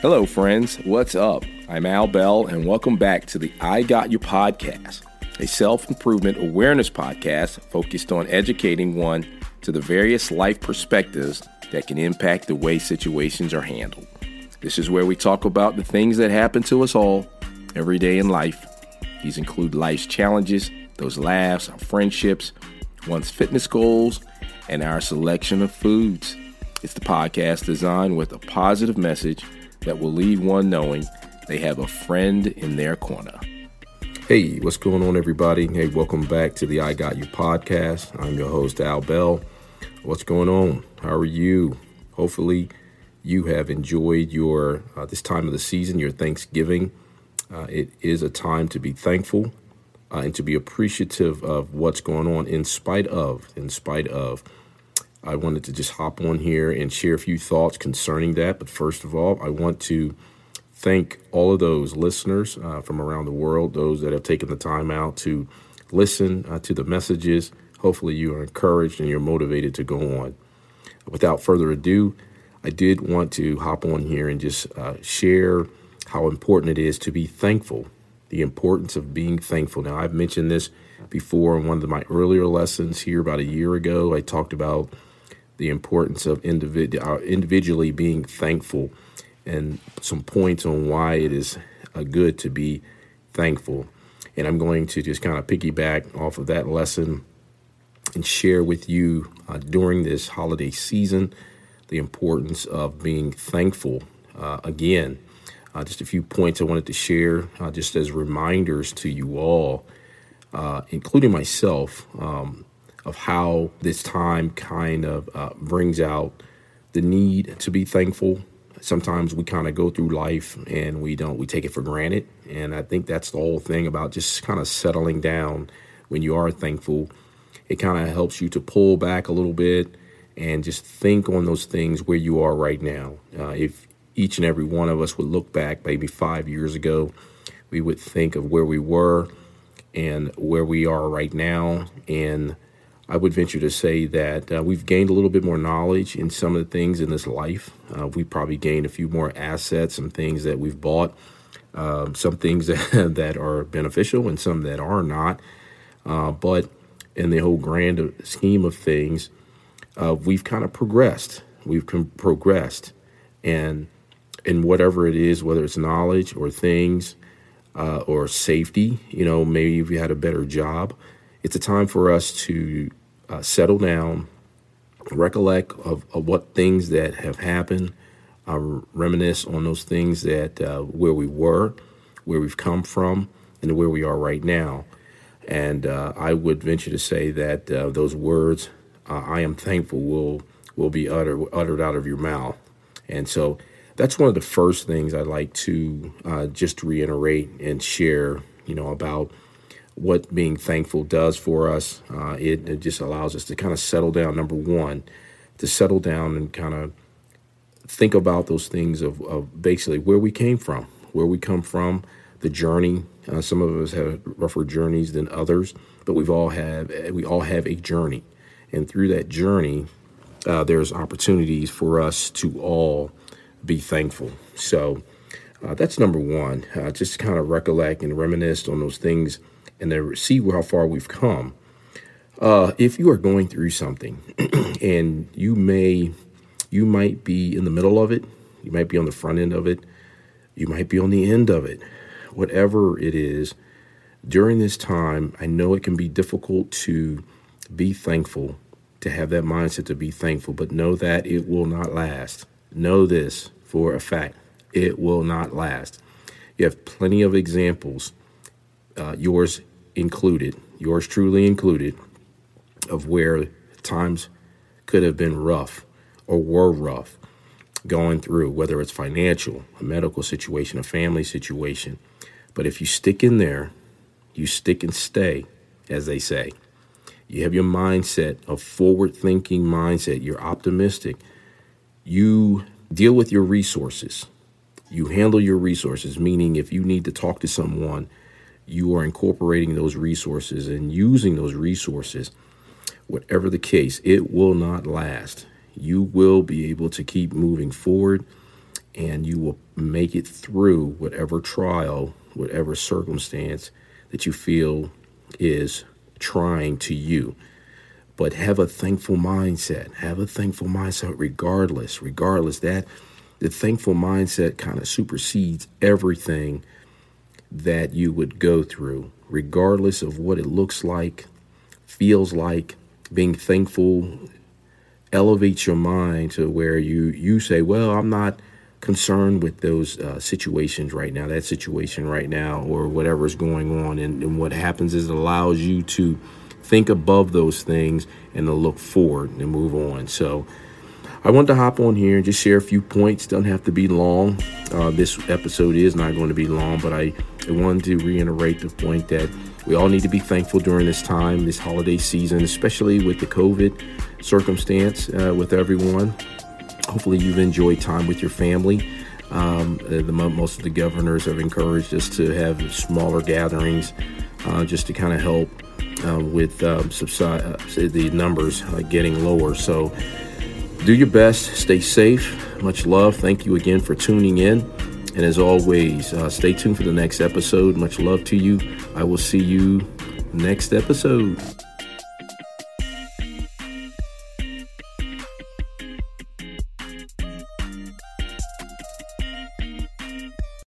Hello, friends. What's up? I'm Al Bell, and welcome back to the I Got You podcast, a self improvement awareness podcast focused on educating one to the various life perspectives that can impact the way situations are handled. This is where we talk about the things that happen to us all every day in life. These include life's challenges, those laughs, our friendships, one's fitness goals, and our selection of foods. It's the podcast designed with a positive message that will leave one knowing they have a friend in their corner. Hey, what's going on, everybody? Hey, welcome back to the I Got You podcast. I'm your host, Al Bell. What's going on? How are you? Hopefully, you have enjoyed your uh, this time of the season, your Thanksgiving. Uh, it is a time to be thankful uh, and to be appreciative of what's going on, in spite of, in spite of. I wanted to just hop on here and share a few thoughts concerning that. But first of all, I want to thank all of those listeners uh, from around the world, those that have taken the time out to listen uh, to the messages. Hopefully, you are encouraged and you're motivated to go on. Without further ado, I did want to hop on here and just uh, share how important it is to be thankful, the importance of being thankful. Now, I've mentioned this before in one of my earlier lessons here about a year ago. I talked about the importance of individ- uh, individually being thankful and some points on why it is uh, good to be thankful. And I'm going to just kind of piggyback off of that lesson and share with you uh, during this holiday season the importance of being thankful. Uh, again, uh, just a few points I wanted to share uh, just as reminders to you all, including myself. Um, of how this time kind of uh, brings out the need to be thankful. Sometimes we kind of go through life and we don't, we take it for granted. And I think that's the whole thing about just kind of settling down when you are thankful. It kind of helps you to pull back a little bit and just think on those things where you are right now. Uh, if each and every one of us would look back maybe five years ago, we would think of where we were and where we are right now and I would venture to say that uh, we've gained a little bit more knowledge in some of the things in this life. Uh, we probably gained a few more assets, some things that we've bought, um, some things that, that are beneficial and some that are not. Uh, but in the whole grand scheme of things, uh, we've kind of progressed. We've com- progressed, and in whatever it is, whether it's knowledge or things uh, or safety, you know, maybe if we had a better job it's a time for us to uh, settle down, recollect of, of, what things that have happened, uh, reminisce on those things that uh, where we were, where we've come from, and where we are right now. And uh, I would venture to say that uh, those words, uh, "I am thankful," will will be uttered uttered out of your mouth. And so that's one of the first things I'd like to just reiterate and share. You know about what being thankful does for us. Uh, it, it, just allows us to kind of settle down, number one, to settle down and kind of think about those things of, of basically where we came from, where we come from, the journey. Uh, some of us have rougher journeys than others, but we've all have we all have a journey, and through that journey, uh, there's opportunities for us to all be thankful. So uh, that's number one. Uh, just kind of recollect and reminisce on those things and to see how far we've come. Uh, if you are going through something and you may you might be in the middle of it, you might be on the front end of it, you might be on the end of it, whatever it is, during this time, I know it can be difficult to be thankful, to have that mindset to be thankful, but know that it will not last. Know this for a fact it will not last. You have plenty of examples, uh, yours included, yours truly included, of where times could have been rough or were rough going through, whether it's financial, a medical situation, a family situation. But if you stick in there, you stick and stay, as they say. You have your mindset, a forward thinking mindset. You're optimistic. You deal with your resources. You handle your resources, meaning if you need to talk to someone you are incorporating those resources and using those resources, whatever the case, it will not last. You will be able to keep moving forward and you will make it through whatever trial, whatever circumstance that you feel is trying to you. But have a thankful mindset. Have a thankful mindset regardless. Regardless, that the thankful mindset kind of supersedes everything that you would go through, regardless of what it looks like, feels like. Being thankful elevates your mind to where you you say, "Well, I'm not concerned with those uh, situations right now, that situation right now, or whatever is going on." And, and what happens is it allows you to think above those things and to look forward and move on. So. I want to hop on here and just share a few points. Doesn't have to be long. Uh, this episode is not going to be long, but I, I wanted to reiterate the point that we all need to be thankful during this time, this holiday season, especially with the COVID circumstance uh, with everyone. Hopefully, you've enjoyed time with your family. Um, uh, the, most of the governors have encouraged us to have smaller gatherings uh, just to kind of help uh, with um, subside, uh, the numbers uh, getting lower. So, do your best, stay safe. Much love. Thank you again for tuning in. And as always, uh, stay tuned for the next episode. Much love to you. I will see you next episode.